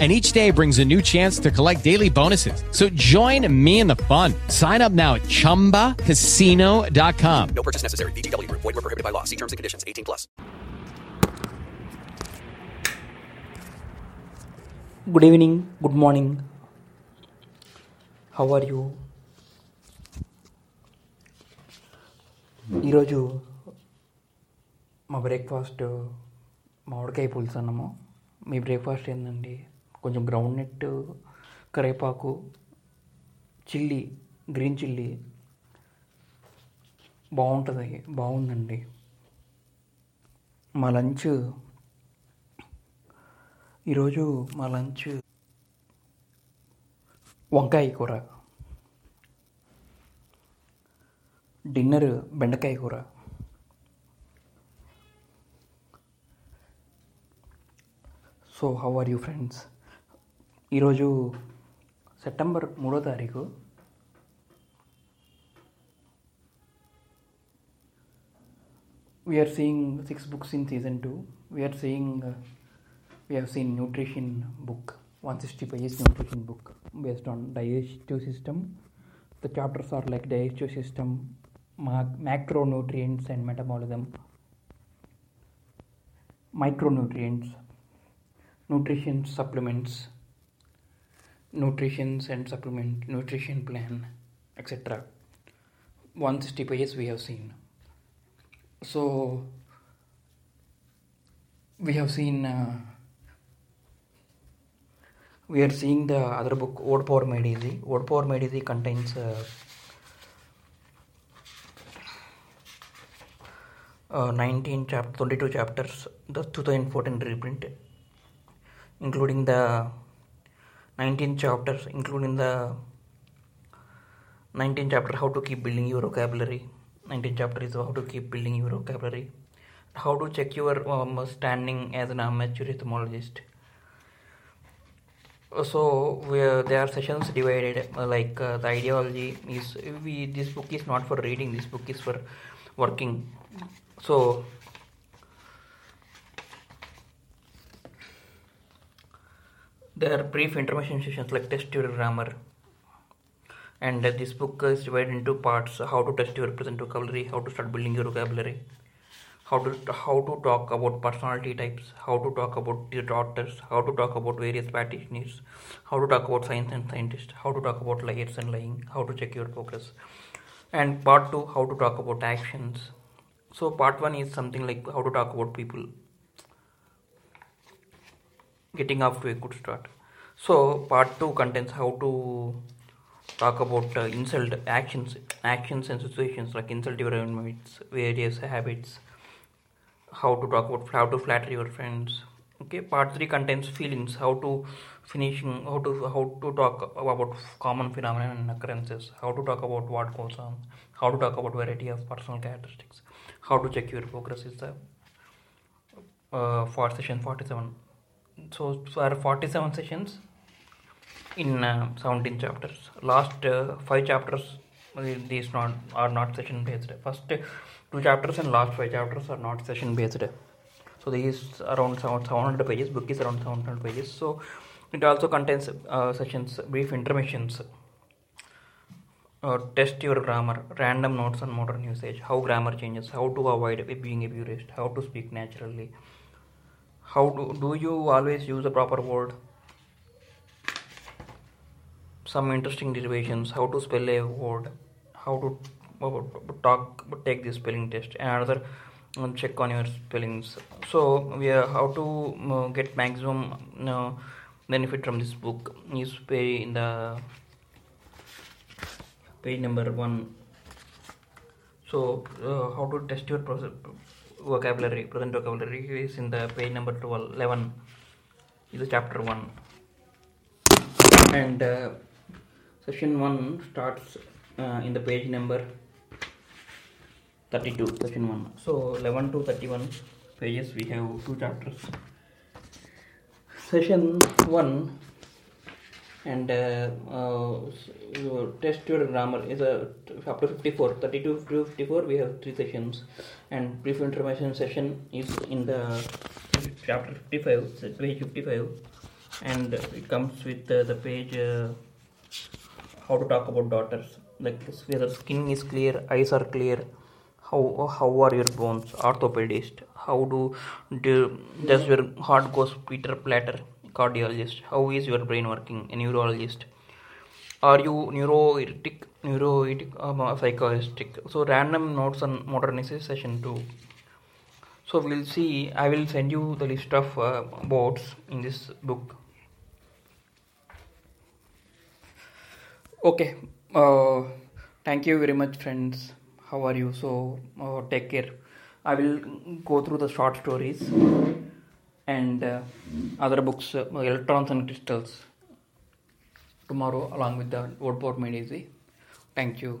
and each day brings a new chance to collect daily bonuses. So join me in the fun. Sign up now at ChumbaCasino.com. No purchase necessary. VGW. Void were prohibited by law. See terms and conditions. 18 plus. Good evening. Good morning. How are you? ఈరోజు మా breakfast మామిడికాయ పులుసు అన్నము మీ breakfast ఏంటండి కొంచెం groundnut కరేపాకు chilli green chilli బాగుంటుంది బాగుందండి. మా లంచ్ ఈరోజు మా లంచ్ వంకాయ కూర. డిన్నర్ బెండకాయ కూర. So how are you friends ఈరోజు సెప్టెంబర్ మూడో తారీఖు we are seeing six books in season 2 we are seeing uh, we have seen nutrition book 160 pages nutrition book based on digestive system the chapters are like digestive system ma- macronutrients and metabolism micronutrients nutrition supplements nutritions and supplement nutrition plan etc 160 pages we have seen so we have seen uh, we are seeing the other book Word Power Made Easy. Word Power Made Easy contains uh, uh, 19 chapter 22 chapters the 2014 reprint including the 19 chapters including the 19 chapter how to keep building your vocabulary. 19 chapter is how to keep building your vocabulary. How to check your um, standing as an amateur etymologist so we there are sessions divided uh, like uh, the ideology is we this book is not for reading this book is for working. So there are brief information sessions like test your grammar and uh, this book is divided into parts how to test your present vocabulary how to start building your vocabulary how to how to talk about personality types how to talk about your daughters how to talk about various practitioners how to talk about science and scientists how to talk about liars and lying how to check your progress and part 2 how to talk about actions so part 1 is something like how to talk about people getting off to a good start. So part 2 contains how to talk about uh, insult actions actions and situations like insult your environments various habits how to talk about how to flatter your friends. Okay part 3 contains feelings how to finishing how to how to talk about common phenomena and occurrences how to talk about what goes on how to talk about variety of personal characteristics how to check your progress is the uh, for session 47 so there are 47 sessions in uh, 17 chapters. Last uh, five chapters uh, these not are not session based. First two chapters and last five chapters are not session based. So these around 700 pages book is around 700 pages. So it also contains uh, sessions brief intermissions uh, test your grammar random notes on modern usage how grammar changes how to avoid being abused how to speak naturally how do, do you always use the proper word? Some interesting derivations. How to spell a word. How to uh, talk take the spelling test. And another uh, check on your spellings. So we are how to uh, get maximum uh, benefit from this book is pay in the page number one. So uh, how to test your process, vocabulary present vocabulary is in the page number 12 11 is the chapter 1 and uh, session 1 starts uh, in the page number 32 session 1 so 11 to 31 pages we have two chapters. Session 1 and uh, uh, test your grammar. Is a to 54 32 to 54 we have three sessions. And brief information session is in the chapter 55 page 55 and it comes with uh, the page how to talk about daughters. Like whether skin is clear eyes are clear how how are your bones? Orthopedist how do, do does your heart goes peter platter cardiologist. How is your brain working? A neurologist. Are you neuroetic neuroetic um, psychoistic so random notes on modernization session 2 so we'll see i will send you the list of uh, boards in this book. Okay uh, thank you very much friends. How are you? So uh, take care. I will go through the short stories and uh, other books uh, electrons and crystals. Tomorrow along with the Word Power made easy thank you